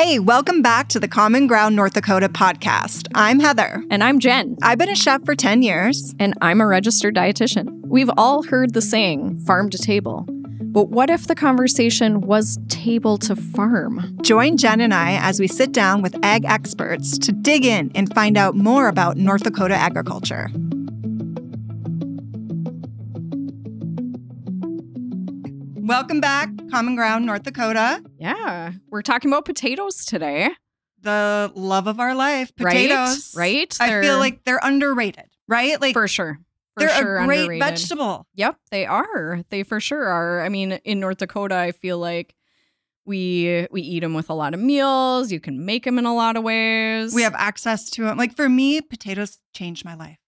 Hey, welcome back to the Common Ground North Dakota podcast. I'm Heather. And I'm Jenn. I've been a chef for 10 years. And I'm a registered dietitian. We've all heard the saying, farm to table. But what if the conversation was table to farm? Join Jenn and I as we sit down with ag experts to dig in and find out more about North Dakota agriculture. Welcome back, Common Ground North Dakota. Yeah, we're talking about potatoes today. The love of our life, potatoes. Right? I They're- feel like they're underrated, right? Like for sure. For they're sure a great underrated. vegetable. Yep, they are. They for sure are. I mean, in North Dakota, I feel like we we eat them with a lot of meals. You can make them in a lot of ways. We have access to them. Like for me, potatoes changed my life.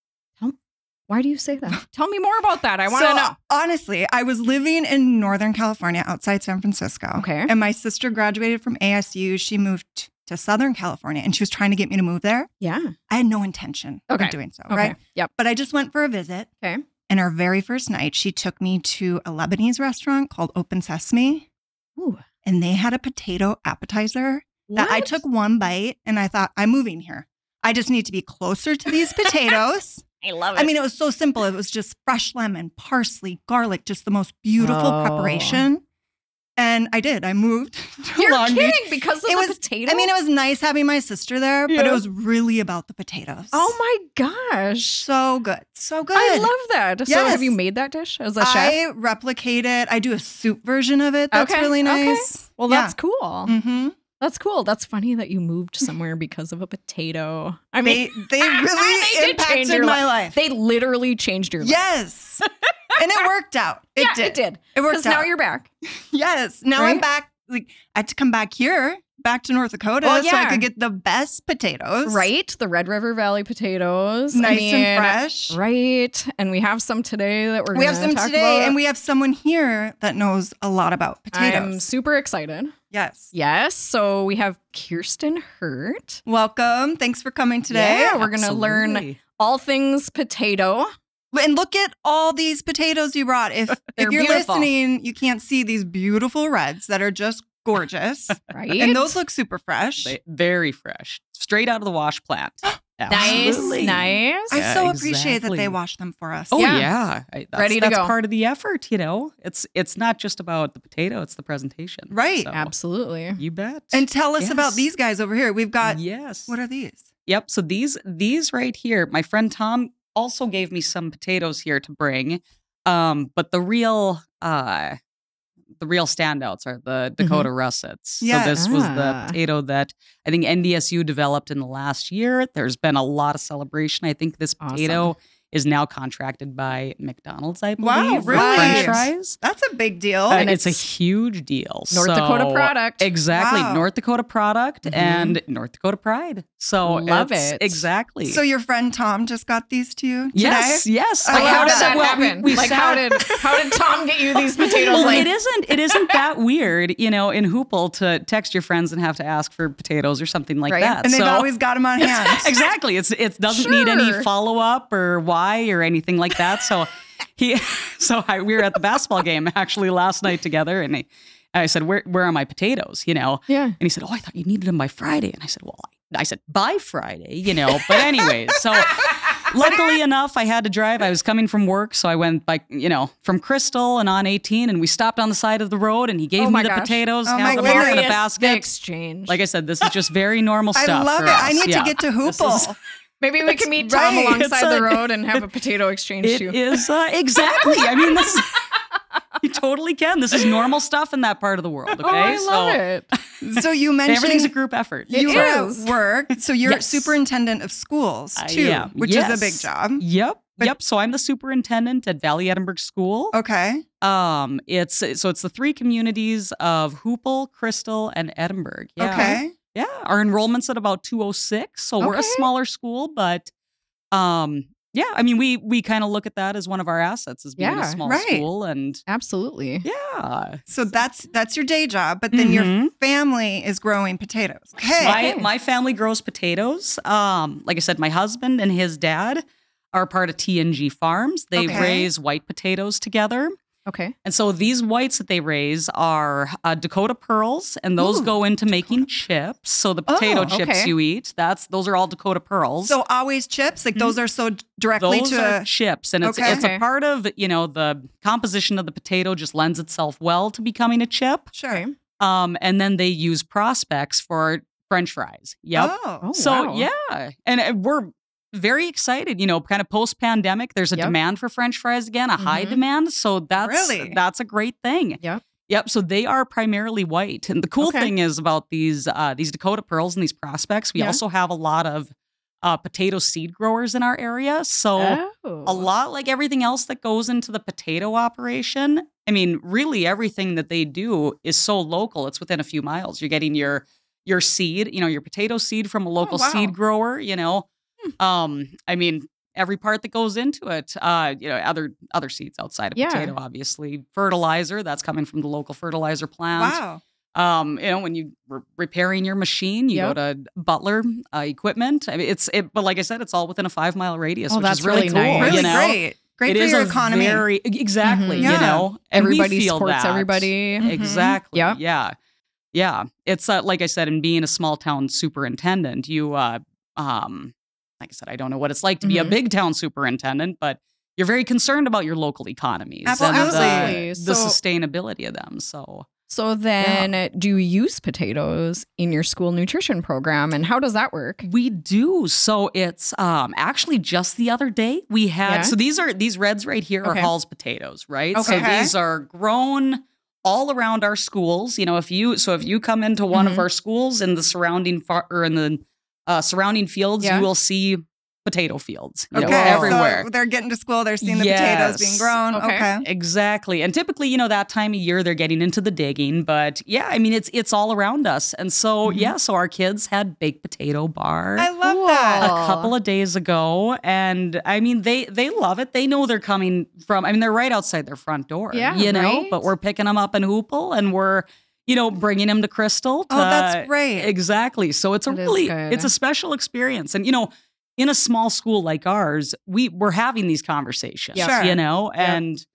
Why do you say that? Tell me more about that. I want to So, know. Honestly, I was living in Northern California outside San Francisco. Okay. And my sister graduated from ASU. She moved to Southern California and she was trying to get me to move there. Yeah. I had no intention Okay. of doing so, Okay. right? Yep. But I just went for a visit. Okay. And our very first night, she took me to a Lebanese restaurant called Open Sesame. Ooh. And they had a potato appetizer that I took one bite and I thought, I'm moving here. I just need to be closer to these potatoes. I love it. I mean, it was so simple. It was just fresh lemon, parsley, garlic, just the most beautiful Oh. preparation. And I did. I moved to You're Long kidding Beach. because of It the was- potato. I mean, it was nice having my sister there, but it was really about the potatoes. oh my gosh, so good. So good. I love that. So, have you made that dish as a chef? I replicate it. I do a soup version of it. That's Okay, really okay. nice. Well, that's cool. hmm That's cool. That's funny that you moved somewhere because of a potato. I mean, They they really They impacted my li- life. they literally changed your life. yes, and it worked out. It yeah, did. it did. It worked Because now you're back. Yes. Now I'm back. Like I had to come back here, back to North Dakota, Well, so I could get the best potatoes. Right? The Red River Valley potatoes. I Nice mean, and fresh. Right. And we have some today that we're We have gonna have some today, about. and we have someone here that knows a lot about potatoes. I'm super excited. Yes. Yes. So we have Kierstin Hurtt. Welcome. Thanks for coming today. Yeah, we're gonna learn all things potato. And look at all these potatoes you brought. If if you're beautiful. listening, you can't see these beautiful reds that are just gorgeous. Right. and those look super fresh. They- very fresh, straight out of the wash plant. nice. Absolutely. Nice. I Yeah, so appreciate that they exactly. wash them for us. Oh Yeah. yeah, I- that's, Ready to that's go. part of the effort. You know, it's it's not just about the potato; it's the presentation. Right. So, Absolutely. You bet. And tell us about these guys over here. We've got yes. what are these? Yep. So these these right here, my friend Tom also gave me some potatoes here to bring. Um, but the real uh the real standouts are the Dakota russets. Yeah. So this was Ah. the potato that I think NDSU developed in the last year. There's been a lot of celebration. I think this Awesome. potato is now contracted by McDonald's, I Wow, believe, for really? French fries. That's a big deal. and And it's, a huge deal. North Dakota So- product. Exactly. Wow. North Dakota product Mhm. and North Dakota pride. So Love it. Exactly. so your friend Tom just got these to you today? yes, yes. Like, how did that. that Well, happen? we like, how did how did Tom get you these potatoes? well, like, it isn't. It isn't that weird, you know, in Hoople to text your friends and have to ask for potatoes or something like Right. that. And they've always got them on hand. exactly. It's it doesn't need any follow up or why or anything like that. So he, so I, we were at the basketball game actually last night together, and he, I said, "Where where are my potatoes?" You know, yeah. And he said, "Oh, I thought you needed them by Friday." And I said, "Well, I, I said by Friday, you know." But anyways, so luckily enough, I had to drive. I was coming from work, so I went by, you know, from Crystal and on 18, and we stopped on the side of the road, and he gave Oh me the gosh. potatoes, Oh half them off in a basket. exchange. Like I said, this is just very normal stuff. I love it. I need Yeah. to get to Hoople. Is- Maybe we can meet Tom right. alongside It's the road and have a potato exchange It too. is uh, exactly. I mean, this. You totally can. This is normal stuff in that part of the world. Okay, Oh, I love so it. So you mentioned everything's a group effort. you It were is. work. So you're Yes. superintendent of schools I too, am. which is a big job. Yep. But- yep. So I'm the superintendent at Valley Edinburg School. Okay. Um, it's so it's the three communities of Hoople, Crystal, and Edinburg. Yeah. Okay. Yeah. Our enrollment's at about 206. So we're a smaller school, but um, yeah, I mean we we kind of look at that as one of our assets as being Yeah, a small right. school. And Absolutely. yeah. So that's that's your day job, but then your Mhm. family is growing potatoes. Okay. My my family grows potatoes. Um, like I said, my husband and his dad are part of TNG Farms. They Okay. raise white potatoes together. Okay. And so these whites that they raise are uh, Dakota pearls, and those Ooh, go into making chips. So the potato Oh, chips okay. you eat, that's those are all Dakota pearls. So always chips, like those are so directly those to are chips, and it's Okay. it's Okay. a part of you know the composition of the potato just lends itself well to becoming a chip. sure. Um, and then they use prospects for French fries. Yep. Oh, Oh, so wow. yeah, and uh, we're very excited. You know, kind of post pandemic, there's a Yep. demand for French fries again, a high Mhm. demand. So that's Really? that's a great thing. Yep. Yep. So they are primarily white, and the cool Okay. thing is about these uh, these Dakota pearls and these prospects. We Yeah. also have a lot of uh, potato seed growers in our area. So Oh. a lot like everything else that goes into the potato operation. I mean, really everything that they do is so local. It's within a few miles. You're getting your your seed, you know, your potato seed from a local wow. seed grower, you know. Um, I mean, every part that goes into it, uh, you know, other other seeds outside of Yeah. potato, obviously. Fertilizer, that's coming from the local fertilizer plant. wow. Um, you know, when you were repairing your machine, you Yep. go to Butler uh, Equipment. I mean, it's it, but like I said, it's all within a five mile radius, Oh, which that's is really, really cool. nice. Really you know? great. Great It for your economy. Very exactly, Mhm. you know, and Everybody supports that. everybody. Mhm. Exactly. Yep. Yeah. Yeah. It's uh, like I said, in being a small town superintendent, you, uh, um, like I said, I don't know what it's like to be a Mhm. big town superintendent, but you're very concerned about your local economies Absolutely. and the, the So- sustainability of them. So So then, do you use potatoes in your school nutrition program, and how does that work? we do. So it's um actually just the other day we had Yeah. so these are these reds right here are Hall's potatoes, right? Okay. So Okay. these are grown all around our schools. You know, if you so if you come into one of Mhm. our schools in the surrounding far, or in the uh, surrounding fields, Yeah. you will see potato fields. You know, Okay, everywhere. so they're getting to school. They're seeing the potatoes being grown. Okay. Okay. Exactly. And typically, you know, that time of year they're getting into the digging, but yeah, I mean it's it's all around us. And so Mhm. yeah, so our kids had baked potato bar I love Cool. that. a couple of days ago and i mean they they love it they know they're coming from i mean they're right outside their front door Yeah, you know right? but we're picking them up in hoople and we're you know bringing him to crystal to, Oh, that's great. exactly so it's a That really it's a special experience and you know in a small school like ours we we're having these conversations Yeah. Sure. you know Yeah. and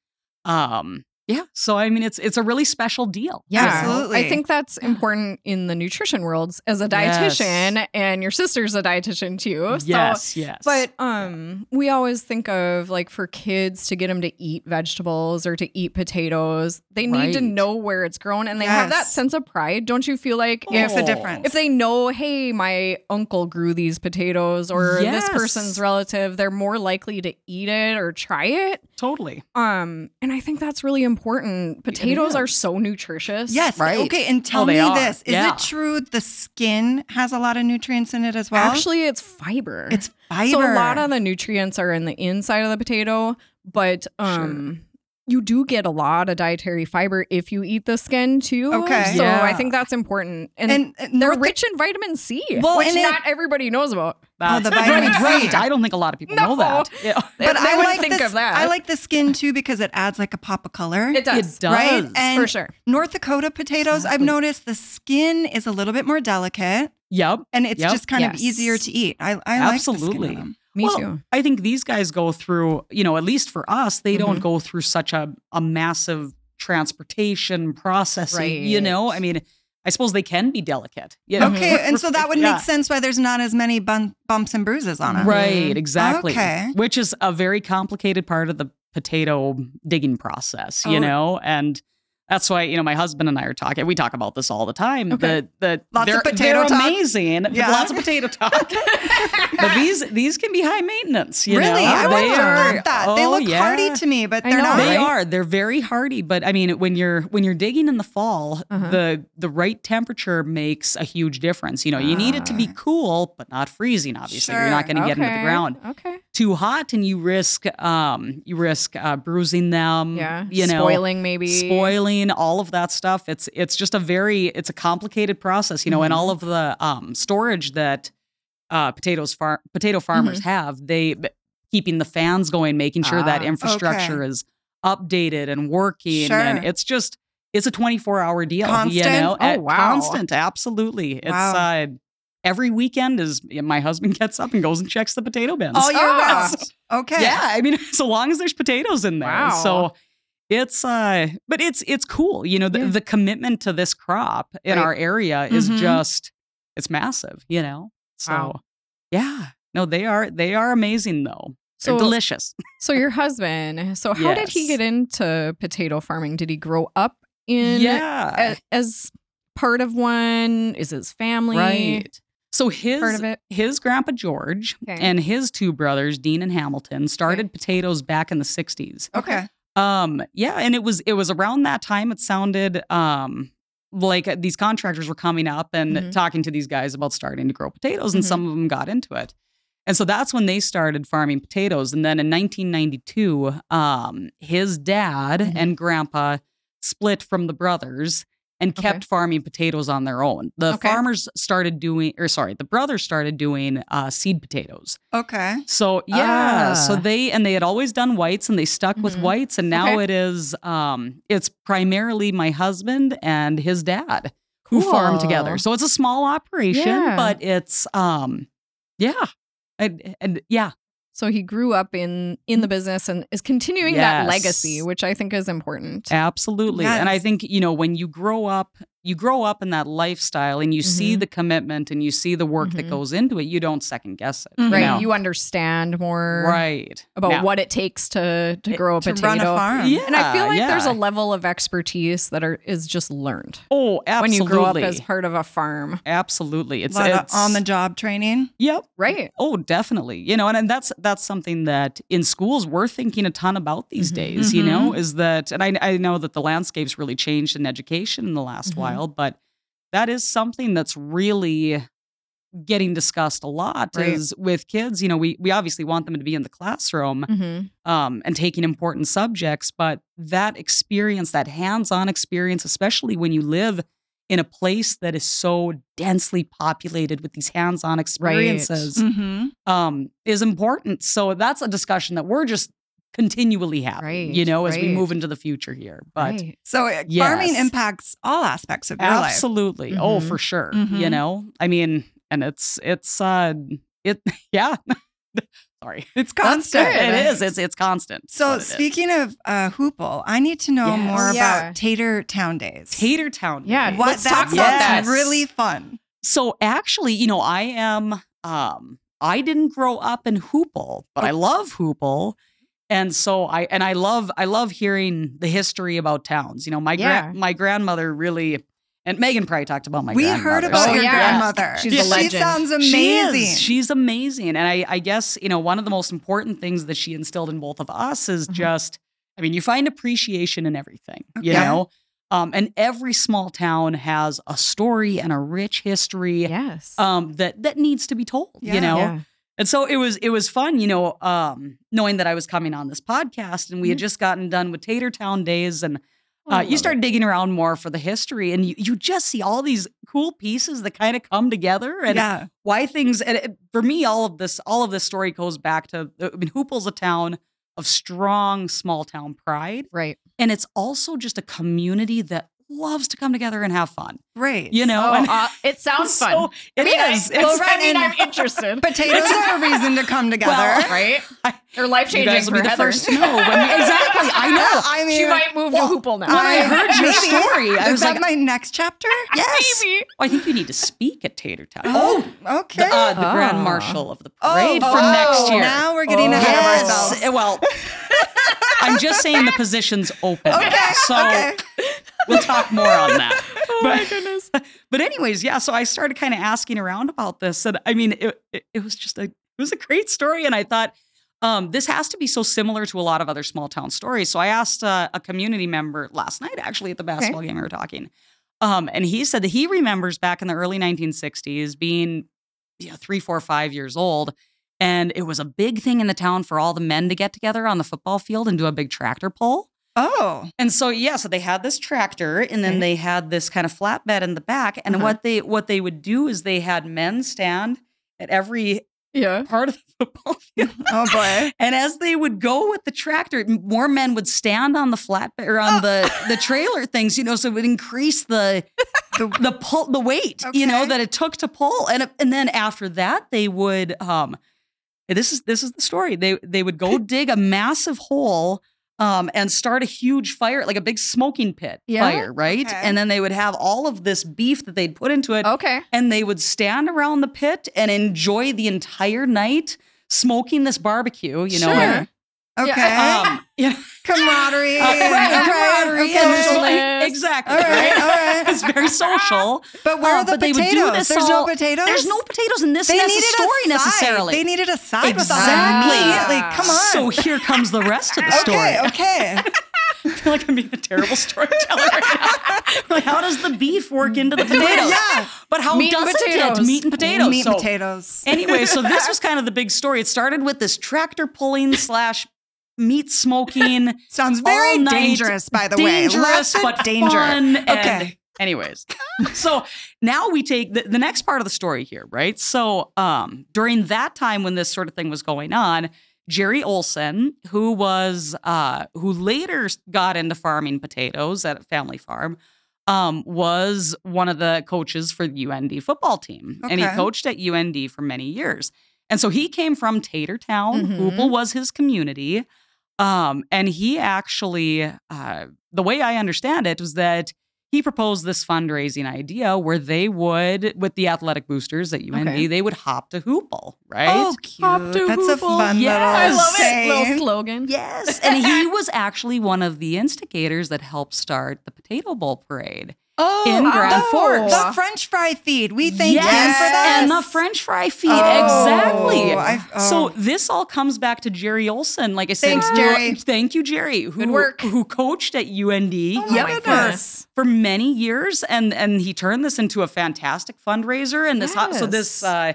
um yeah so i mean it's it's a really special deal Yeah, Absolutely. I think that's important in the nutrition worlds as a Yes. dietitian, and your sister's a dietitian too. So, yes yes But um, we always think of like for kids to get them to eat vegetables or to eat potatoes, they need to know where it's grown, and they have that sense of pride. Don't you feel like Makes if a difference. if they know, hey, my uncle grew these potatoes, or this person's relative, they're more likely to eat it or try it. totally Um, and I think that's really important. Potatoes are so nutritious. Yes. Right. Okay. And tell Oh, they me are. this: Is Yeah. it true the skin has a lot of nutrients in it as well? Actually, it's fiber. it's fiber. So a lot of the nutrients are in the inside of the potato, but um you do get a lot of dietary fiber if you eat the skin too. Okay. So Yeah. I think that's important. And, and, and they're North- rich in vitamin C, Well, which and it- not everybody knows about. Oh, the vitamin right, C. right. I don't think a lot of people No. know that. Yeah. But they I wouldn't like think the, of that. I like the skin too because it adds like a pop of color. it does. It does. Right? And for sure. North Dakota potatoes, I've noticed the skin is a little bit more delicate Yep. and it's Yep. just kind of easier to eat. I, I like the skin Absolutely. of them. Me Well, too. I think these guys go through, you know, at least for us, they don't Mhm. go through such a, a massive transportation processing, you know? I mean, I suppose they can be delicate. You know? Okay, and so that would Yeah. make sense why there's not as many bun- bumps and bruises on it. Right, exactly. Okay. Which is a very complicated part of the potato digging process, you Oh. know? And that's why, you know, my husband and I are talking. We talk about this all the time. Okay. The, the, Lots they're, of potato they're talk. amazing. Yeah. Lots of potato talk. but these these can be high maintenance, you really? know? I They wouldn't are- thought that. they oh, look yeah. hardy to me, but they're know, not. They right? are. They're very hardy, but I mean, when you're when you're digging in the fall, Uh-huh. the the right temperature makes a huge difference. You know, you need it to be Ah. cool, but not freezing. Obviously, you're not going to get into the ground Okay. too hot, and you risk um you risk uh, bruising them. Yeah. you know, Spoiling maybe. spoiling all of that stuff. It's it's just a very it's a complicated process. You know, and Mm-hmm. all of the um storage that uh potatoes far potato farmers have, they keeping the fans going, making sure that Mm-hmm. Ah, infrastructure okay. is updated and working and Sure. it's just it's a 24 hour deal you know Oh, wow. constant absolutely it's Wow. uh every weekend is my husband gets up and goes and checks the potato bins All year Ah. round. Okay. yeah i mean so long as there's potatoes in there Wow. so it's uh but it's it's cool you know the, Yeah. the commitment to this crop in Right. our area is Mhm. just it's massive you know so Wow. yeah no they are they are amazing though So, they're delicious so your husband. So how did he get into potato farming? Did he grow up in yeah a- as part of one? Is his family right so his part of it? his grandpa george Okay. and his two brothers dean and hamilton started potatoes back in the 60s Okay. Um, yeah, and it was it was around that time it sounded um like uh, these contractors were coming up and Mhm. talking to these guys about starting to grow potatoes, and Mhm. some of them got into it. And so that's when they started farming potatoes. And then in 1992, um, his dad Mhm. and grandpa split from the brothers and Okay. kept farming potatoes on their own. The Okay. farmers started doing, or sorry, the brothers started doing uh, seed potatoes. Okay. So yeah, so Ah. they and they had always done whites and they stuck with Mhm. whites and now Okay. it is um it's primarily my husband and his dad who farm together. So it's a small operation, Yeah. but it's um yeah. And, and yeah, So he grew up in in the mm. business and is continuing that legacy, which I think is important. absolutely. And I think, you know, when you grow up, you grow up in that lifestyle and you see Mhm. the commitment and you see the work that Mhm. goes into it, you don't second guess it. Mhm. Right. know? You understand more right. about Now- what it takes to to It- grow a To potato. run a farm. Yeah. And I feel like there's a level of expertise that are is just learned Oh, absolutely. when you grow up as part of a farm. Absolutely. A It's, lot of it's on the job training. Yep. Right. Oh, definitely. You know, and, and that's that's something that in schools we're thinking a ton about these Mhm. days, you know, is that and I I know that the landscape's really changed in education in the last Mhm. While, but that is something that's really getting discussed a lot Right. is with kids, you know, we we obviously want them to be in the classroom Mm-hmm. um, and taking important subjects, but that experience, that hands-on experience, especially when you live in a place that is so densely populated with these hands-on experiences, Mm-hmm. um, is important. So that's a discussion that we're just continually having, Right, you know, as we move into the future here. But right. So uh, Yes. farming impacts all aspects of your life. absolutely, oh, Mhm. for sure, you Mhm. know, I mean, and it's it's uh, it yeah. Sorry, It's constant. good. it is. It's it's constant. So What it is. speaking of uh, Hoople, I need to know Yes. more Oh, yeah. about Tater Town Days. Tater Town. Yeah, Days. What Let's talk about sounds that. really fun. So actually, you know, I am um I didn't grow up in Hoople, but I love Hoople. And so I and I love I love hearing the history about towns. You know, my Yeah. gran- my grandmother really and Megan probably talked about my we grandmother. heard about Oh, your yeah. grandmother. She's a legend. She legend. sounds She amazing. is. She's amazing. And I, I guess, you know, one of the most important things that she instilled in both of us is Mhm. just, I mean, you find appreciation in everything, you know? Um, and every small town has a story and a rich history Yes. um, that that needs to be told, Yeah. you know? And so it was it was fun, you know, um, knowing that I was coming on this podcast and we had Mhm. just gotten done with Tater Town days and Oh, uh, you love start digging around more for the history and you, you just see all these cool pieces that kind of come together and yeah. why things and it, for me all of this all of this story goes back to uh, I mean Hoople's a town of strong small town pride. Right. and it's also just a community that loves to come together and have fun Great. you know Oh, and uh, it sounds so fun. it I mean, I- is. it's- It's- I mean, I'm interested. Potatoes are a reason to come together. Well, right? I- They're life you changing guys for will be the Heather. first to know when we, exactly I know I mean, she might move well, to Hoople now. when I I- heard your story I was like my next chapter? yes Maybe. I think you need to speak at Tater Town Oh, the, okay. uh, the grand Ah. marshal of the Oh, parade for oh, next year Now we're getting Oh. ahead of ourselves. Eh, Well, I'm just saying the position's open. Okay. So okay. we'll talk more on that. Oh my But- goodness. But anyways, yeah. So I started kind of asking around about this, and I mean, it, it, it was just a it was a great story, and I thought. Um, this has to be so similar to a lot of other small town stories. So I asked uh, a community member last night, actually, at the basketball game we were talking, um, and he said that he remembers back in the early 1960s being, you know, three, four, five years old, and it was a big thing in the town for all the men to get together on the football field and do a big tractor pull. Oh, And so yeah, so they had this tractor and then Okay. they had this kind of flatbed in the back. And Uh-huh. what they what they would do is they had men stand at every Yeah. part of the football field. oh boy. And as they would go with the tractor, more men would stand on the flatbed or on the the trailer things, you know, so it would increase the The- the pull the weight, you know, that it took to pull. And and then after that, they would um this is this is the story. They they would go dig a massive hole um, and start a huge fire, like a big smoking pit Yeah. fire, right? Okay. And then they would have all of this beef that they'd put into it, Okay. and they would stand around the pit and enjoy the entire night smoking this barbecue. You know, Sure. And, Okay. um, yeah, camaraderie. uh, right, Okay, camaraderie okay. and this- exactly. All right, all right. It's very social. But where Uh, are the but they would do potatoes? this There's no potatoes. There's no potatoes in this They nece- needed story a side. necessarily. They needed a side Exactly. with them immediately. Come on. So here comes the rest of the story. okay, okay. I feel like I'm being a terrible storyteller right now. like, how does the beef work into the potatoes? Yeah. But how Meat does it potatoes. get meat and potatoes? Meat So- and potatoes. Anyway, so this was kind of the big story. It started with this tractor pulling slash meat smoking. Sounds very dangerous, by the way. dangerous, but danger. fun. And Okay. anyways, so now we take the, the next part of the story here, right? So um, during that time when this sort of thing was going on, Jerry Olson, who was uh, who later got into farming potatoes at a family farm, um, was one of the coaches for the UND football team, and he coached at UND for many years. And so he came from Tatertown. Mhm. Hoople was his community. Um, and he actually, uh, the way I understand it was that he proposed this fundraising idea where they would, with the athletic boosters at UND, Okay. they would hop to Hoople, right? Oh, Hop cute. to That's a fun Yes. little I love it. saying. Little slogan. Yes. And he was actually one of the instigators that helped start the Potato Bowl Parade. Oh, in Grand oh, Forks. The French fry feed. We thank yes, him for that. and the French fry feed. Oh, exactly. Oh. So this all comes back to Jerry Olson. Like I said, Thanks, who- Jerry. Thank you, Jerry. Who, Good work. Who coached at UND Oh Yep. goodness. for many years, and and he turned this into a fantastic fundraiser. And this, so this. Uh,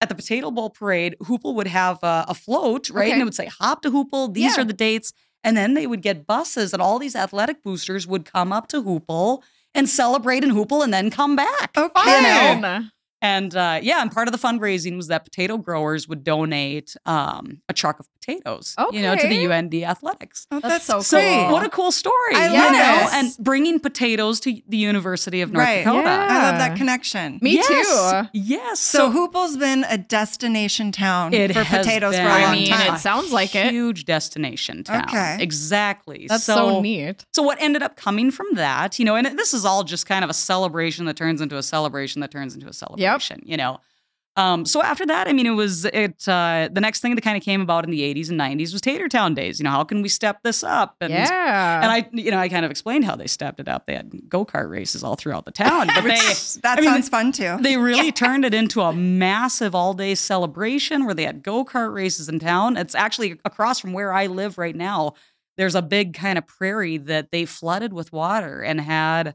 at the Potato Bowl parade, Hoople would have uh, a float, right? Okay. And it would say, hop to Hoople, these Yeah. are the dates. And then they would get buses, and all these athletic boosters would come up to Hoople and celebrate and Hoople and then come back. Okay. You know? Fun. And uh, yeah, and part of the fundraising was that potato growers would donate um, a truck of potatoes, you know, to the UND athletics. Oh, That's that's, so great. cool. What a cool story, I you love know, it. and bringing potatoes to the University of North Right. Dakota. Yeah. I love that connection. Me yes. too. Yes. So, Hoople's been a destination town It for has potatoes for a a I long mean, time. it sounds like it. huge destination town. Okay. Exactly. That's so, neat. So what ended up coming from that, you know, and this is all just kind of a celebration that turns into a celebration that turns into a celebration, you know. Um, so after that, I mean, it was it. Uh, the next thing that kind of came about in the '80s and '90s was Tater Town days. You know, how can we step this up? And, yeah. and I, you know, I kind of explained how they stepped it up. They had go kart races all throughout the town, but they that I mean, sounds fun too. they really turned it into a massive all day celebration where they had go kart races in town. It's actually across from where I live right now. There's a big kind of prairie that they flooded with water and had,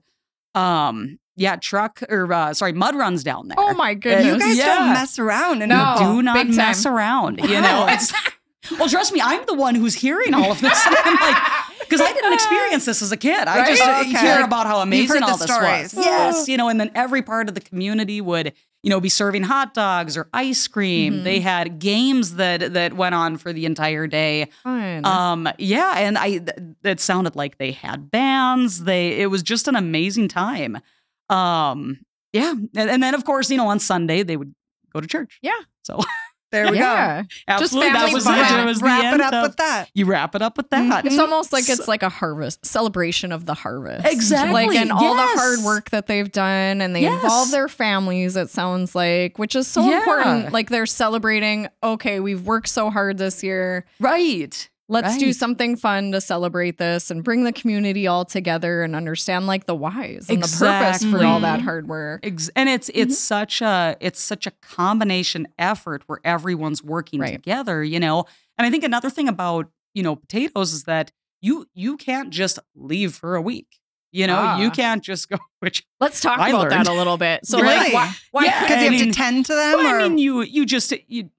um, yeah, truck or uh, sorry, mud runs down there. oh my goodness. you guys yeah. don't mess around No. anymore. do not big time. mess around. You know, it's well, trust me, I'm the one who's hearing all of this, and I'm like, because I didn't experience this as a kid. I Right? just uh, Okay. hear about how amazing heard all the this stories. was. Yes, you know, and then every part of the community would, you know, be serving hot dogs or ice cream. Mhm. They had games that that went on for the entire day. Fun. Um, yeah, and I, th- it sounded like they had bands. They, it was just an amazing time. Um, yeah, and, and then of course, you know, on Sunday they would go to church. Yeah. So There we go. yeah. absolutely, that family was fun. it. It was the Wrap end it up of- with that. you wrap it up with that. It's almost like it's like a harvest celebration of the harvest. Exactly, Like and all the hard work that they've done and they Yes. involve their families, it sounds like, which is so Yeah. important. Like they're celebrating, okay, we've worked so hard this year. right. Let's do something fun to celebrate this and bring the community all together and understand like the whys and the purpose for all that Exactly. hard work. Ex- and it's it's Mm-hmm. such a it's such a combination effort where everyone's working Right. together, you know. And I think another thing about you know potatoes is that you you can't just leave for a week. You know, Ah. you can't just go. Which Let's talk I about learned. that a little bit. So Really? like why, why Yeah. Because you I have mean- to tend to them, well, or I mean, you you just you.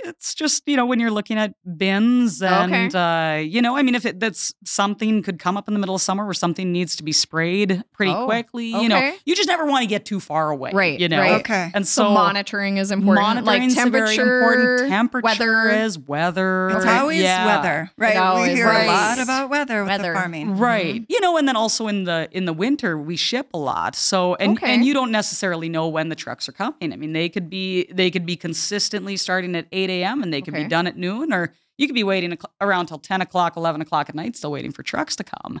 It's just you know when you're looking at bins and uh, you know I mean if it, that's something could come up in the middle of summer where something needs to be sprayed pretty Oh, quickly you know you just never want to get too far away Right, you know right. okay. and so, so, monitoring is important. Like temperature, very important. Temperature weather. is weather. It's always yeah. weather, right? always we hear is. a lot about weather with Weather. the farming. Right. You know, and then also in the in the winter we ship a lot. So and Okay. and you don't necessarily know when the trucks are coming. I mean, they could be they could be consistently starting at 8 a.m. and they could Okay. be done at noon or you could be waiting around till 10 o'clock, 11 o'clock at night, still waiting for trucks to come.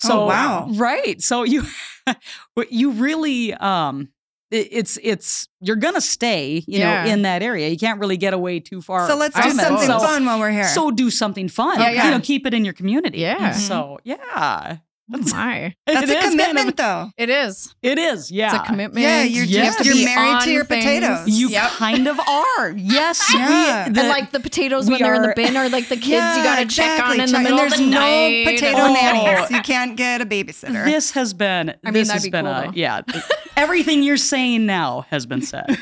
So, Oh, wow. Right. So you, you really, um, it- it's it's you're gonna stay you Yeah. know in that area you can't really get away too far So let's do something So- fun while we're here. so do something fun Yeah, you know keep it in your community Yeah. so yeah Oh my. That's It a is kind of- commitment, though. It is. it is yeah It's a commitment. Yeah, you're You have just- to you're be married to your things. potatoes. you Yep. kind of are yes Yeah. we, and like the potatoes we when they're in the bin are like the kids Yeah, you gotta check on exactly. in the middle and of there's the no night. potato Oh. nannies. You can't get a babysitter. this has been I mean, this that'd has be been cool, a though. yeah everything you're saying now has been said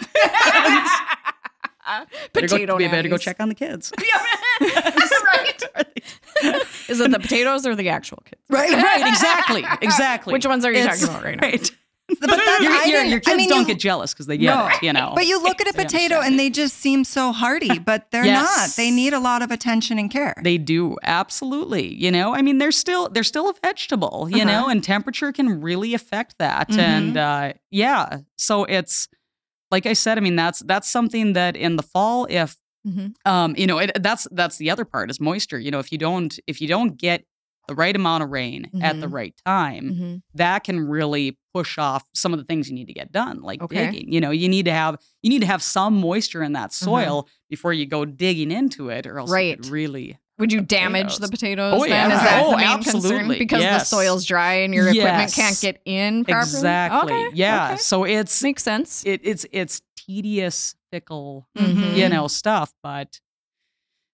better go, Potato we better go check on the kids Yeah, right. Is it the potatoes or the actual kids? right right exactly exactly Which ones are you It's- talking about right now? right but that's, your, I your, didn't- I kids mean, don't you- get jealous because they get No. it, you know. But you look at a They potato and they just seem so hardy, but they're Yes. not. They need a lot of attention and care. They do absolutely. You know, I mean, they're still they're still a vegetable. You Uh-huh. know, and temperature can really affect that. Mhm. And uh, yeah, so it's like I said. I mean, that's that's something that in the fall, if Mhm. um, you know, it, that's that's the other part is moisture. You know, if you don't if you don't get the right amount of rain at the Mhm. right time, Mhm. that can really push off some of the things you need to get done, like Okay. digging. You know, you need to have you need to have some moisture in that Uh-huh. soil before you go digging into it, or else Right. could really. Would you The damage the potatoes? Oh, then? yeah. Is that Oh, the main concern? absolutely. Because the soil's dry and your equipment can't get in properly? Exactly. Okay. Yeah. okay. So it's Makes sense. it, it's it's tedious, fickle, Mhm. you know, stuff, but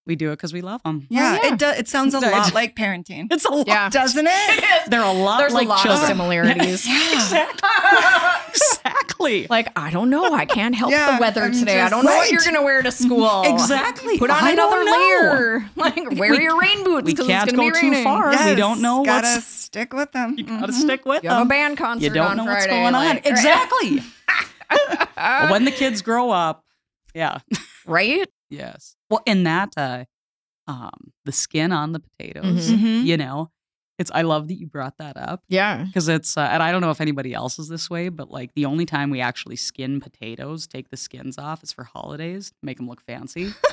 we do it because we love them. yeah, yeah. it does. It sounds a lot like parenting, It's a lot. Yeah. doesn't it? They're a lot There's like a lot children. of similarities. exactly. exactly. Like, I don't know. I can't help Yeah, the weather I'm today. I don't know what you're going to wear to school. Exactly. Put on I another layer. Like, wear We- your rain boots we because it's can't go too far. We don't know Gotta what's- stick with them. You gotta Mhm. stick with You have a band concert You don't on know Friday. what's going on. like- Exactly. But when the kids grow up, yeah. right? Yes. Well, in that, uh, um, the skin on the potatoes, Mhm. Mhm. you know, it's. I love that you brought that up Yeah. because it's. Uh, and I don't know if anybody else is this way, but like the only time we actually skin potatoes, take the skins off, is for holidays, make them look fancy.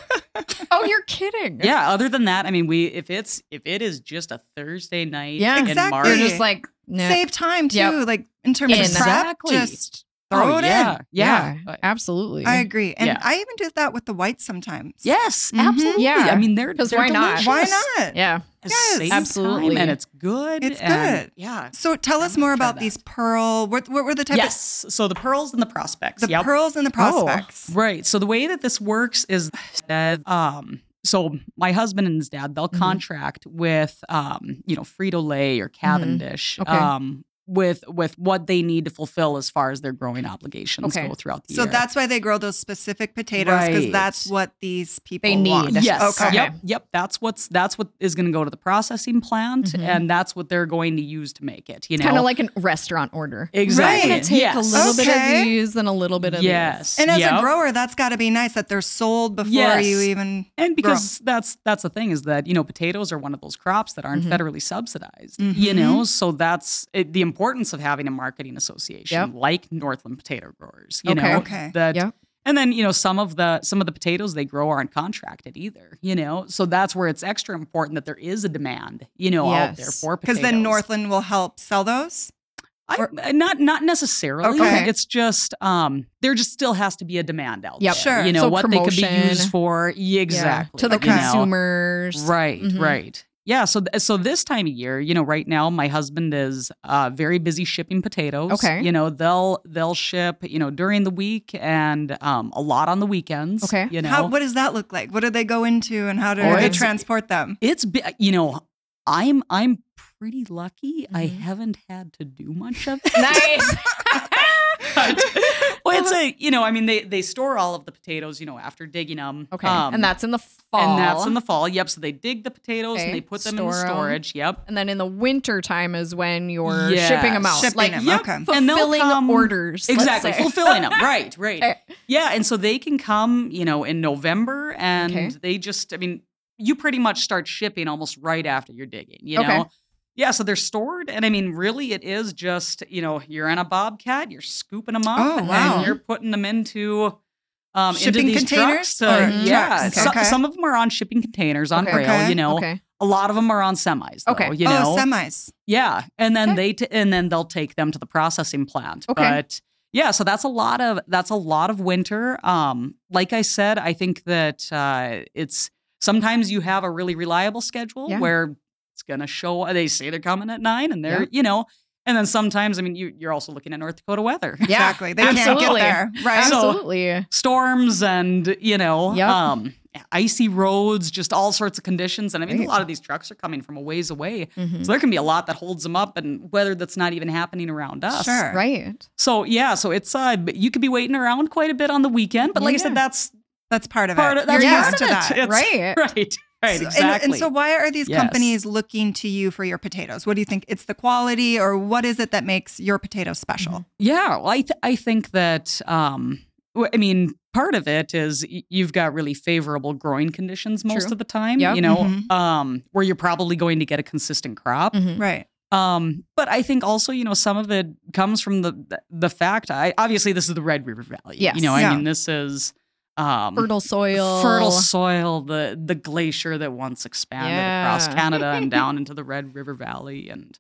Oh, you're kidding. yeah. Other than that, I mean, we if it's if it is just a Thursday night Yeah. in Exactly. March, You're just like, nah. Save time too, Yep. like in terms In. of prep. Exactly. Just throw oh, it yeah, in. yeah, Uh, absolutely. I agree, and Yeah. I even do that with the whites sometimes. Yes, Mhm. absolutely. Yeah. I mean, they're 'Cause they're why not? delicious. Why not? yeah. It Yes. Absolutely. time and it's good. It's good. Yeah. So tell us more about that. these pearl. What, what were the type Yes. So the pearls and the prospects. the Yep. pearls and the Oh. prospects? Right. So the way that this works is that um so my husband and his dad they'll Mhm. contract with um you know Frito Lay or Cavendish Okay. um with with what they need to fulfill as far as their growing obligations Okay. go throughout the So year. So that's why they grow those specific potatoes because Right. that's what these people They need. want. Yes. Okay. Yep. Yep. That's what's that's what is going to go to the processing plant, Mhm. and that's what they're going to use to make it. You know, Kind of like a restaurant order. exactly. I'm going take yes. a little bit of these and a little bit of Yes. And as Yep. a grower, that's got to be nice that they're sold before Yes. you even. And because that's that's the thing is that you know potatoes are one of those crops that aren't Mhm. federally subsidized. You Mhm. know, so that's it, the importance of having a marketing association Yep. like Northland Potato Growers. You Okay. know, Okay. that Yep. and then you know some of the some of the potatoes they grow aren't contracted either. You know, so that's where it's extra important that there is a demand. You know, out there for Because then Northland will help sell those. I, uh, not not necessarily. Okay. It's just um there just still has to be a demand out Yep. there. Sure. You know So what they could be used for. Yeah, Yeah. exactly. To the Okay. you know. consumers. Right, Mhm. right. Yeah, so th- so this time of year, you know, right now my husband is uh, very busy shipping potatoes. Okay. You know, they'll they'll ship, you know, during the week and um, a lot on the weekends. Okay. You know. How, what does that look like? What do they go into and how do Oh, they transport them? it's you know, I'm I'm pretty lucky. I Mhm. haven't had to do much of it. Nice. But- it's a you know, I mean, they they store all of the potatoes, you know, after digging them. okay. Um, and that's in the fall. and that's in the fall. Yep. So they dig the potatoes Okay, and they put them in the store storage. Yep. And then in the winter time is when you're Yes. shipping them out. Shipping like, them, yep. okay. Fulfilling come- orders. Exactly. Fulfilling them. Right. Right. Okay. Yeah. And so they can come, you know, in November and Okay. they just, I mean, you pretty much start shipping almost right after you're digging, you Okay. know? Yeah, so they're stored, and I mean, really, it is just you know, you're in a bobcat, you're scooping them up, Oh, wow. and you're putting them into um, Shipping into these containers trucks. uh, or yeah, trucks? so- Okay. some of them are on shipping containers on Okay. rail. You know, Okay. a lot of them are on semis. Though, Okay. you know, oh, semis. yeah, and then Okay. they t- and then they'll take them to the processing plant. Okay. But yeah, so that's a lot of that's a lot of winter. Um, like I said, I think that uh, it's sometimes you have a really reliable schedule Yeah. where it's gonna show. They say they're coming at nine, and they're Yeah. you know. And then sometimes, I mean, you, you're also looking at North Dakota weather. Yeah, exactly. They can't get there. Right. So- Absolutely. storms and you know Yep. um icy roads just all sorts of conditions and i mean Right. a lot of these trucks are coming from a ways away Mhm. so there can be a lot that holds them up and weather that's not even happening around us Sure. Right. so yeah so it's uh you could be waiting around quite a bit on the weekend but like i said that's That's part of part it. of that's You're part used of to that. It's- Right. right right So- and- And, so, why are these Yes. companies looking to you for your potatoes? What do you think? It's the quality, or what is it that makes your potatoes special? Mm-hmm. Yeah, well, I th- I think that um, I mean part of it is you've got really favorable growing conditions most True. of the time. Yep. You know, Mhm. um, where you're probably going to get a consistent crop. Mhm. Right. Um, but I think also you know some of it comes from the the, the fact. I obviously this is the Red River Valley. Yes. You know, Yeah. I mean this is. Um, Fertile soil. fertile soil, the the glacier that once expanded across Canada and down into the Red River Valley, and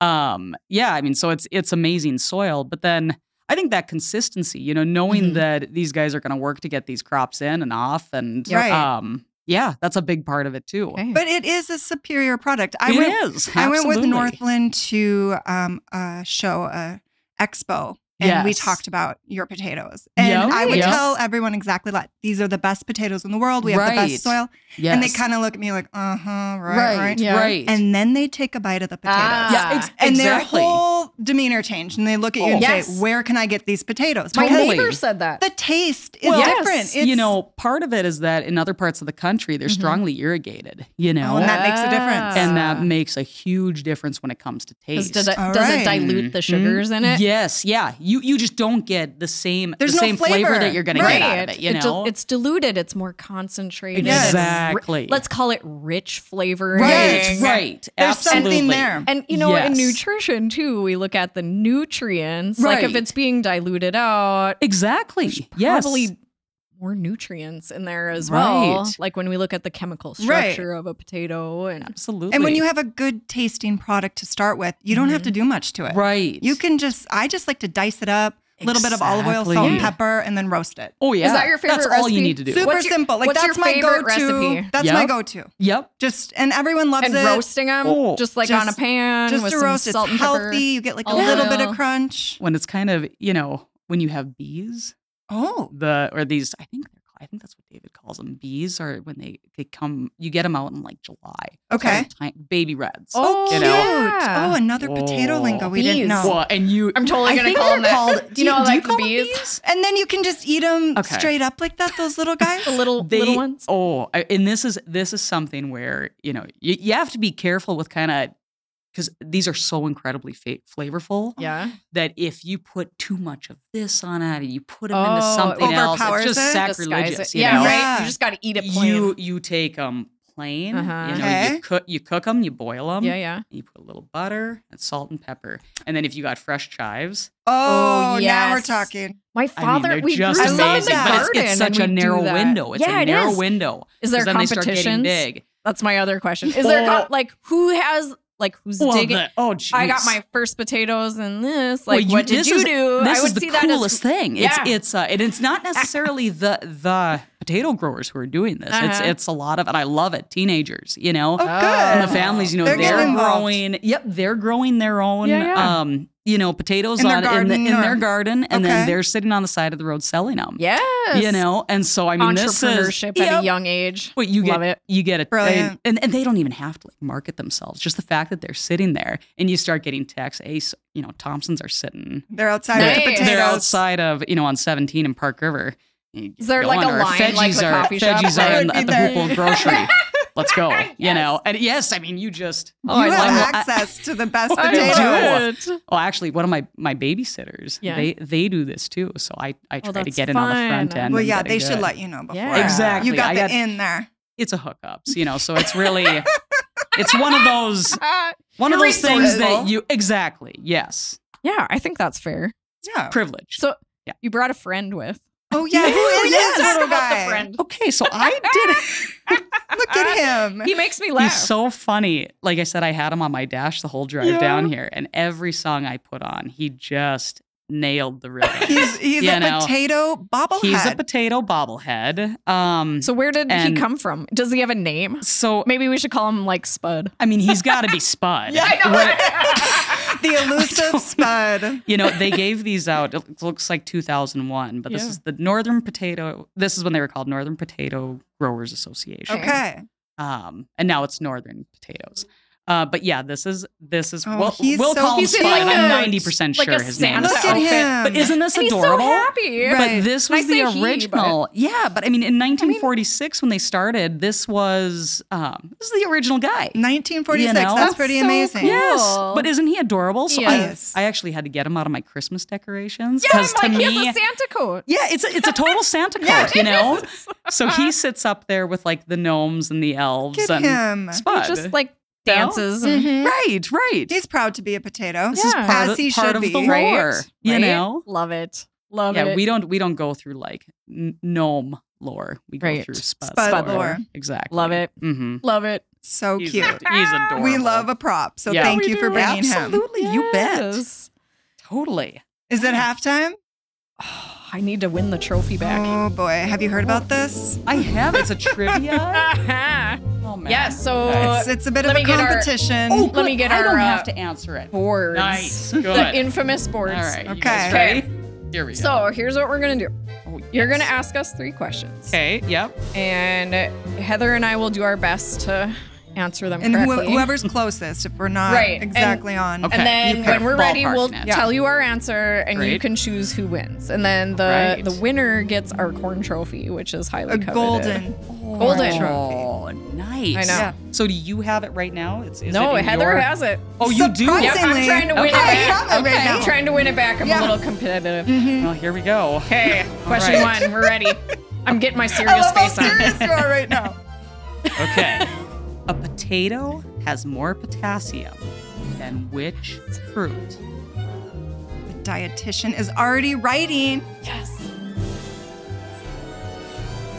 um, yeah, I mean, so it's it's amazing soil. But then I think that consistency, you know, knowing Mhm. that these guys are going to work to get these crops in and off, and Right. um, yeah, that's a big part of it too. Okay. But it is a superior product. I It went. is. I went with. Northland to um, a show, a expo, and we talked about your potatoes. And Yep, I would yes. tell everyone exactly like these are the best potatoes in the world. We have the best soil, Yes. and they kind of look at me like, uh huh, right, right, right. Yeah. right. And then they take a bite of the potatoes. Ah. yeah, ex- and exactly. their whole demeanor changed, and they look at you Oh. and Yes. say, "Where can I get these potatoes?" My Totally. neighbor said that. the taste is Well, different. yes. It's, you know, part of it is that in other parts of the country they're Mhm. strongly irrigated. You know, Oh, and that makes a difference. and that makes a huge difference when it comes to taste. does it, does right. it dilute the sugars in it? Yes, yeah. You you just don't get the same There's the no same flavor. flavor. that you're going to Right. get out of it. You It dil- know, it's diluted. It's more concentrated. Yes. It's ri- Exactly. let's call it rich flavoring. right, right. There's something there. And you know, in nutrition too, we look at the nutrients. Like if it's being diluted out, Exactly. there's yes. probably more nutrients in there as well. Right. Like when we look at the chemical Right. structure of a potato and absolutely. and when you have a good tasting product to start with, you don't have to mm-hmm. do much to it. right, You can just, I just like to dice it up, a little bit of olive oil, Exactly. salt, and pepper, and then roast it. Oh yeah, Is that your favorite That's all you need to do. Super What's your- simple. Like what's that's your my go-to. recipe? That's my go-to. Yep. Just and everyone loves and it. roasting them Oh, just like just- on a pan just with to some roast, salt it's and pepper. healthy. You get like a olive little bit of crunch. When it's kind of you know when you have bees, Oh, the or these I think they're I think that's what David calls them. Bees are when they they come. You get them out in like July. Okay. Tiny- baby reds. Oh, you cute. know. yeah. Oh, another potato Oh. lingo we Bees. didn't know. Well, and you. I'm totally I gonna think call them they're that. called. Do you know, do like the call them bees? And then you can just eat them Okay. straight up like that. Those little guys. the little They, little ones. Oh, I- and this is this is something where you know you, you have to be careful with kind of because these are so incredibly fa- flavorful Yeah. that if you put too much of this on it and you put them into Oh, something else, it's just it? sacrilegious. Disguise it. You yeah, know? right. You just got to eat it plain. You you take them plain. Uh-huh. You know, Okay. you cook you cook them, you boil them. yeah, yeah. You put a little butter and salt and pepper, and then if you got fresh chives, Oh, Oh, now we're talking. My I mean, father, we just grew some in the amazing. But it's, it's such a narrow window. It's yeah, a it narrow is. window. Is there then they start getting competitions? big. That's my other question. Is there Oh. co- like who has like who's Well, digging? the- oh, geez. I got my first potatoes and this. Well, Like, what did this you is- do? This I would is the see coolest that as thing. Yeah. It's it's uh, and it's not necessarily the the potato growers who are doing this. It's Uh-huh. it's a lot of and I love it. Teenagers, you know, Oh, good. and the families, you know, They're they're, growing. Yep, they're growing their own. Yeah, yeah. Um, you know, potatoes In their on in, the, garden in their garden, and Okay. then they're sitting on the side of the road selling them. Yes. You know, and so I mean, this is entrepreneurship at Yep. a young age. Well, you Love get it. you get it, Brilliant. and, and they don't even have to like market themselves. Just the fact that they're sitting there, and you start getting texts. Hey, so, you know, Thompsons are sitting. They're outside with the potatoes. They're outside of you know on 17 in Park River. Is there, like, a line, like Veggies the are coffee shop? Veggies I are in, at the. Hoople Grocery. Let's go. You know, and yes, I mean you just. Oh, you I have love- I- access to the best I potatoes. do. Oh, actually, one of my my babysitters, Yeah. they they do this too. So I I try to get in on the front end. Well, yeah, they should good. let you know before. Yeah. Exactly. You got I the got- in there. It's a hookups, you know. So it's really it's one of those one of those things that you exactly yes yeah, I think that's fair. Yeah. privilege. So Yeah. you brought a friend with. Oh yeah, who is Yes, this little guy? Okay, so I did. Look at him. He makes me laugh. He's so funny. Like I said, I had him on my dash the whole drive Yeah. down here, and every song I put on, he just nailed the rhythm. He's he's a know, potato bobblehead. He's a potato bobblehead. Um, so where did he come from? Does he have a name? so Maybe we should call him like Spud. I mean, he's got to be Spud. the elusive spud. You know, they gave these out. It looks like 2001, but this Yeah. is the Northern Potato. This is when they were called Northern Potato Growers Association. Okay. Um, and now it's Northern Potatoes. Uh, but yeah, this is this is Oh, we'll, he's we'll so call him cute. Spud. I'm 90 percent like sure a his name. Santa is Look Spud. at outfit. him. But isn't this And he's adorable? so happy. Right. But this was the say he, but- original. yeah, but I mean, in 1946 when they started, this was um, this is the original guy. 1946. You know? That's, That's pretty so amazing. cool. Yes, but isn't he adorable? So I- Yes. I, actually had to get him out of my Christmas decorations Yeah, I'm because to like, he me, has a Santa coat. yeah, it's a, it's a total Santa coat, you know. So he sits up there with like the gnomes and the elves Look at and him. Spud. He just like No? Dances. and- Mhm. right, right. He's proud to be a potato. this is Yeah. part, As of, he part should of be. the Right? lore, you Right? know. Love it. Love Yeah, it. Yeah, we don't we don't go through like gnome lore. We go through Spud, Spud lore. Exactly. Love it. Mm-hmm. Love it. So He's, cute. he's adorable. We love a prop. So Yeah. thank We you for do. bringing him. Absolutely, you bet. Totally. Is it halftime? I need to win the trophy back. Oh boy, have you heard about this? I have. It's a trivia. oh man. yes. So It's it's a bit let of a me get our- competition. Oh, Let good. me get I our, don't uh, have to answer it. boards. Nice. The infamous boards. All right. you Okay. guys Okay. ready? Here we go. So here's what we're gonna do. Oh, You're gonna ask us three questions, Okay. Yep. and Heather and I will do our best to answer them and who, correctly. whoever's closest, if we're not Right, and- exactly on. Okay. and then you when we're ready, Ballpark we'll now. tell you our answer, and you Great. can choose who wins. And then the Right. the winner gets our corn trophy, which is highly A coveted. golden. Golden. Oh, nice. I know. Yeah. So do you have it right now? It's is No, it in Heather your- has it. Oh, you do. Surprisingly- Yep, I'm trying to win Okay. it I back. have it right I'm trying to win it back. I'm Yeah. a little competitive. Mm-hmm. Well, here we go. Okay, question right. one. We're ready. I'm getting my I serious love how face on. serious you are right now. Okay. A potato has more potassium than which fruit? The dietitian is already writing. Yes.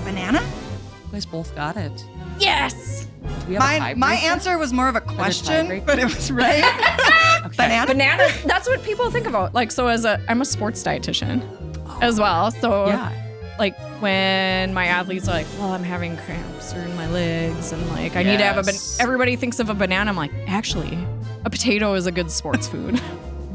Banana? You guys both got it. Yes. Do we have a My my answer was more of a question, tiebreaker? but it was right. Okay. Banana? Bananas. That's what people think about. Like, so as a, I'm a sports dietitian oh. as well. So Yeah. like when my athletes are like, well, I'm having cramps or in my legs, and like I need to have a. Ban-. Everybody thinks of a banana. I'm like, actually, a potato is a good sports food.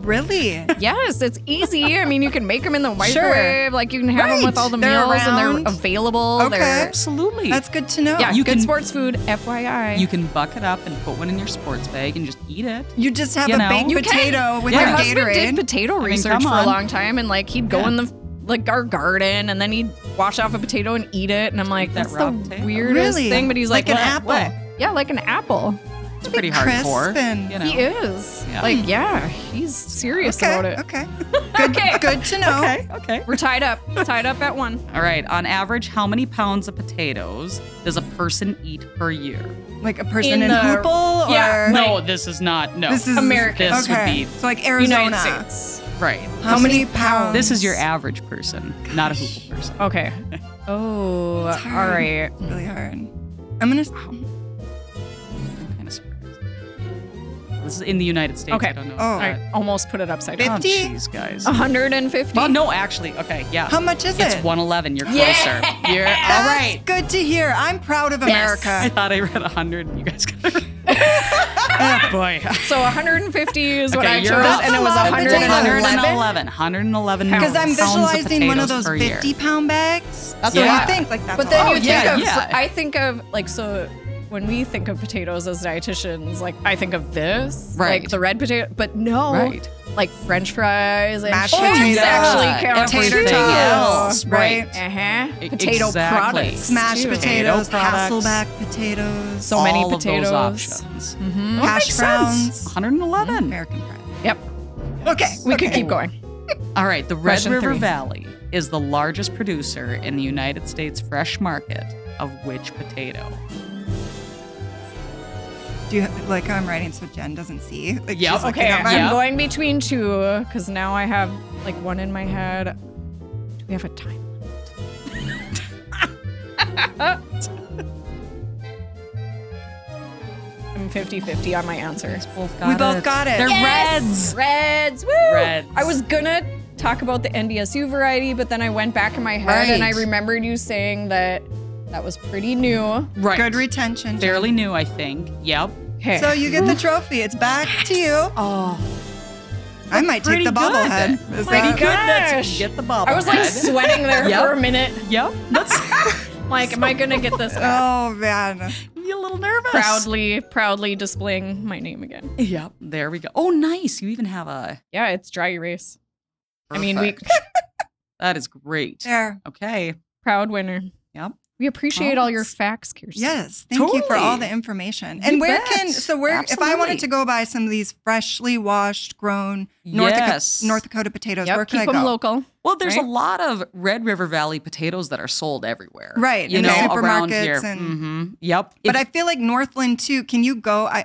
Really? yes, it's easy. I mean, you can make them in the microwave. Like you can have them with all the They're meals, and they're available. Okay. They're Absolutely. That's good to know. yeah, You good can- sports food. FYI. you can buck it up and put one in your sports bag and just eat it. You just have You a know. baked You potato with My your husband Gatorade. did potato mean, research come for a long time, and like he'd go Yeah. in the like our garden, and then he'd wash off a potato and eat it, and I'm like, that's the potato. weirdest Really? thing. But he's Like like, an "What? apple? What?" Yeah, like an apple. It's pretty crisp hardcore. and- you know. He is. Yeah. Like, hmm. yeah, he's serious okay, about it. okay. Good, Okay. good to know. Okay. Okay. We're tied up. tied up at one. All right. On average, how many pounds of potatoes does a person eat per year? Like a person In in, the- Hoople or yeah, no, this is not. No. this is America. This would okay. be- so like Arizona. United States. Right. How many pounds? This is your average person, not a hoople person. Okay. Oh, It's hard. right. It's really hard. I'm gonna. I'm kind of surprised. This is in the United States. Okay. I don't know. Oh. I almost put it upside down. Oh, 50? jeez, guys. 150. Well, no, actually, okay, yeah. How much is it? it's 111. You're closer. Yeah. You're all That's right. good to hear. I'm proud of America. Yes. I thought I read 100 and you guys got it. oh, boy. So 150 is what Okay, I you're chose, up. and it was That's a lot of potatoes. 111. 111. 111 Because I'm pounds of visualizing one of those 50 pound bags. That's Yeah. what you think. Like that's But a then lot. you Oh, think yeah, of, yeah. I think of like so when we think of potatoes as dietitians, like I think of this, Right. like the red potato, but no, Right. like French fries and Mashed cheese potatoes. actually count Tater too. tots, right? Uh huh. Potato exactly. products, Smashed too. potatoes, Potato products. Hasselback potatoes, So many All potatoes. Of those options. Mhm. Hash makes sense. browns, 111. American fries. Yep, Okay, we okay. could keep going. All right, the Red Question River three. Valley is the largest producer in the United States fresh market of which potato? Do you like I'm writing so Jenn doesn't see? Like Yep. she's looking Okay, at my- I'm Yeah. going between two because now I have like one in my head. Do we have a time? limit? I'm 50 50 on my answer. both got We both it. got it. They're Yes! reds. Reds. Woo! Reds. I was gonna talk about the NDSU variety, but then I went back in my head and I remembered you saying that that was pretty new. Right. Good retention. Jenn. Fairly new, I think. Yep. Okay. So you get the trophy. It's back to you. Oh, I might take pretty the good. bobblehead. Is Pretty that- good. That's Gosh. get the bobblehead. I was like sweating there Yep. for a minute. Yep. That's Like, am I gonna get this? Oh man. you a little nervous. proudly, proudly displaying my name again. Yep. There we go. Oh, nice. You even have a. Yeah, it's dry erase. I mean, we Perfect. That is great. There. Okay. proud winner. Yep. We appreciate Oh, all your facts, Kierstin. Yes. Thank you for all the Totally. information. You And where bet. can so where if I wanted to go buy some of these freshly washed, grown North, Yes. Dakota, North Dakota potatoes, Yep, where can keep I them local. Well, there's Right? a lot of Red River Valley potatoes that are sold everywhere. Right, You in the know, around here. supermarkets and- hmm Yep. But If- I feel like Northland too. Can you go? I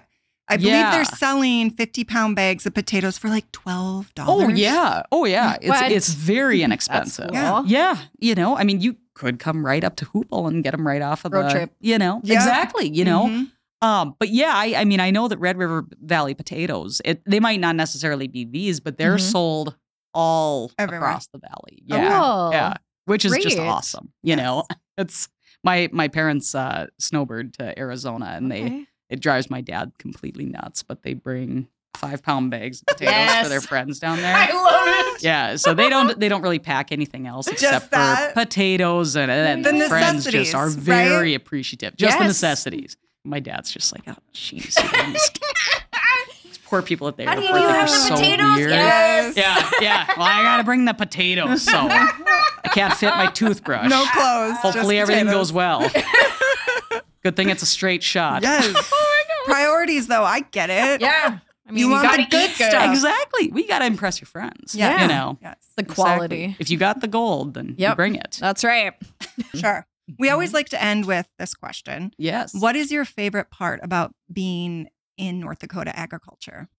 I believe Yeah. they're selling 50 pound bags of potatoes for like $12. Oh yeah. Oh yeah. It's What? it's very inexpensive. cool. Yeah. Yeah. You know, I mean, you could come right up to Hoople and get them right off of Road the trip. You know, Yeah. exactly. You know, Mhm. um, but yeah, I, I mean, I know that Red River Valley potatoes. It they might not necessarily be these, but they're Mhm. sold all Everywhere. across the valley. Yeah. Oh, yeah. Which is just awesome. You know, it's my my parents uh, snowbird to Arizona, and they it drives my dad completely nuts. But they bring five pound bags of potatoes Yes. for their friends down there. I love it. Yeah, so they don't they don't really pack anything else except that? for potatoes and, and The friends just are right? very appreciative. Just the necessities. My dad's just like, oh jeez, poor people at the How do airport. you have the so potatoes? weird. Yes. Yeah, yeah. Well, I gotta bring the potatoes, so I can't fit my toothbrush. No clothes. Hopefully everything goes well. Good thing it's a straight shot. Yes. Oh Priorities though, I get it. Yeah. I mean, You you, want gotta the good eat stuff. Exactly. We gotta impress your friends. Yeah. You know. Yes. The Exactly. quality. If you got the gold, then you Yep. bring it. That's right. Sure. We always like to end with this question. Yes. What is your favorite part about being in North Dakota agriculture?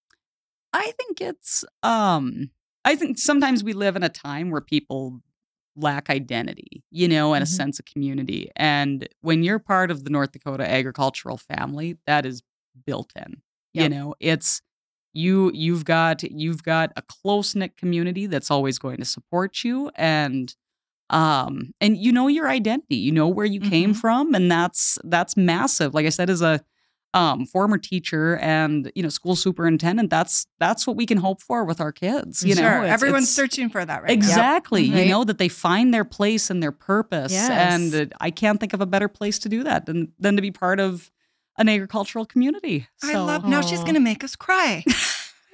I think it's um I think sometimes we live in a time where people lack identity, you know, and a Mhm. sense of community. And when you're part of the North Dakota agricultural family, that is built in. You know, it's you you've got you've got a close-knit community that's always going to support you and um and you know your identity you know where you came Mhm. from and that's that's massive like i said as a um former teacher and you know school superintendent that's that's what we can hope for with our kids you know. It's- Everyone's it's- searching for that right exactly Right. you know that they find their place and their purpose Yes. and i can't think of a better place to do that than than to be part of an agricultural community I love. Now she's gonna make us cry.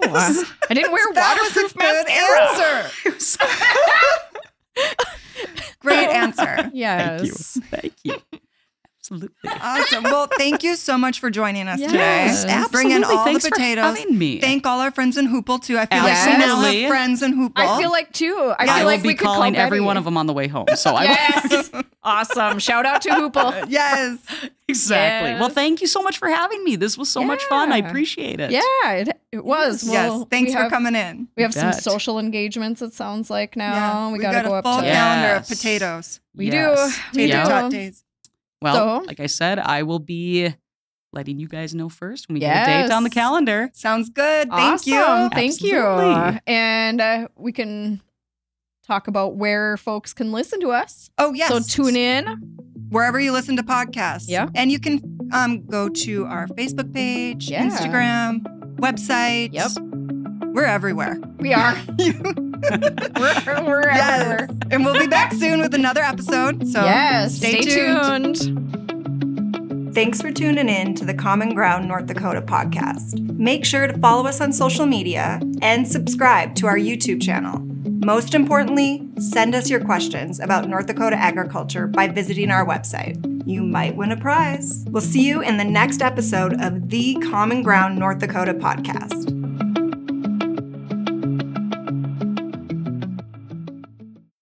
Wow. I didn't wear that was a waterproof good mascara. answer. Great answer. Yes. Thank you. Thank you. Absolutely. Awesome. Well, thank you so much for joining us Yes. today. Absolutely. Bring in all Thanks the potatoes. having me. Thank all our friends in Hoople too. I feel like we now Absolutely. have friends in Hoople. I feel like too. I I feel will like be we could calling call every Betty. one of them on the way home. So I. Yes. awesome. Shout out to Hoople. yes. Exactly. Well, thank you so much for having me. This was so much fun. I appreciate it. Yeah, it, it was. yes. Well, Thanks we for have, coming in. We have some social engagements. It sounds like now we we gotta got go a up full to. Yeah. calendar of potatoes. We Yes. do. We Tater tot do. days. Well, So- like I said, I will be letting you guys know first when we get a date on the calendar. Sounds good. Thank you. Awesome. Thank you. And uh, we can talk about where folks can listen to us. Oh yes. So tune in. Wherever you listen to podcasts. Yeah. And you can um, go to our Facebook page, Yeah. Instagram, website. Yep. We're everywhere. We are. we're we're yes. everywhere. And we'll be back soon with another episode. So yes. stay, tuned. Thanks for tuning in to the Common Ground North Dakota podcast. Make sure to follow us on social media and subscribe to our YouTube channel. Most importantly, send us your questions about North Dakota agriculture by visiting our website. You might win a prize. We'll see you in the next episode of the Common Ground North Dakota podcast.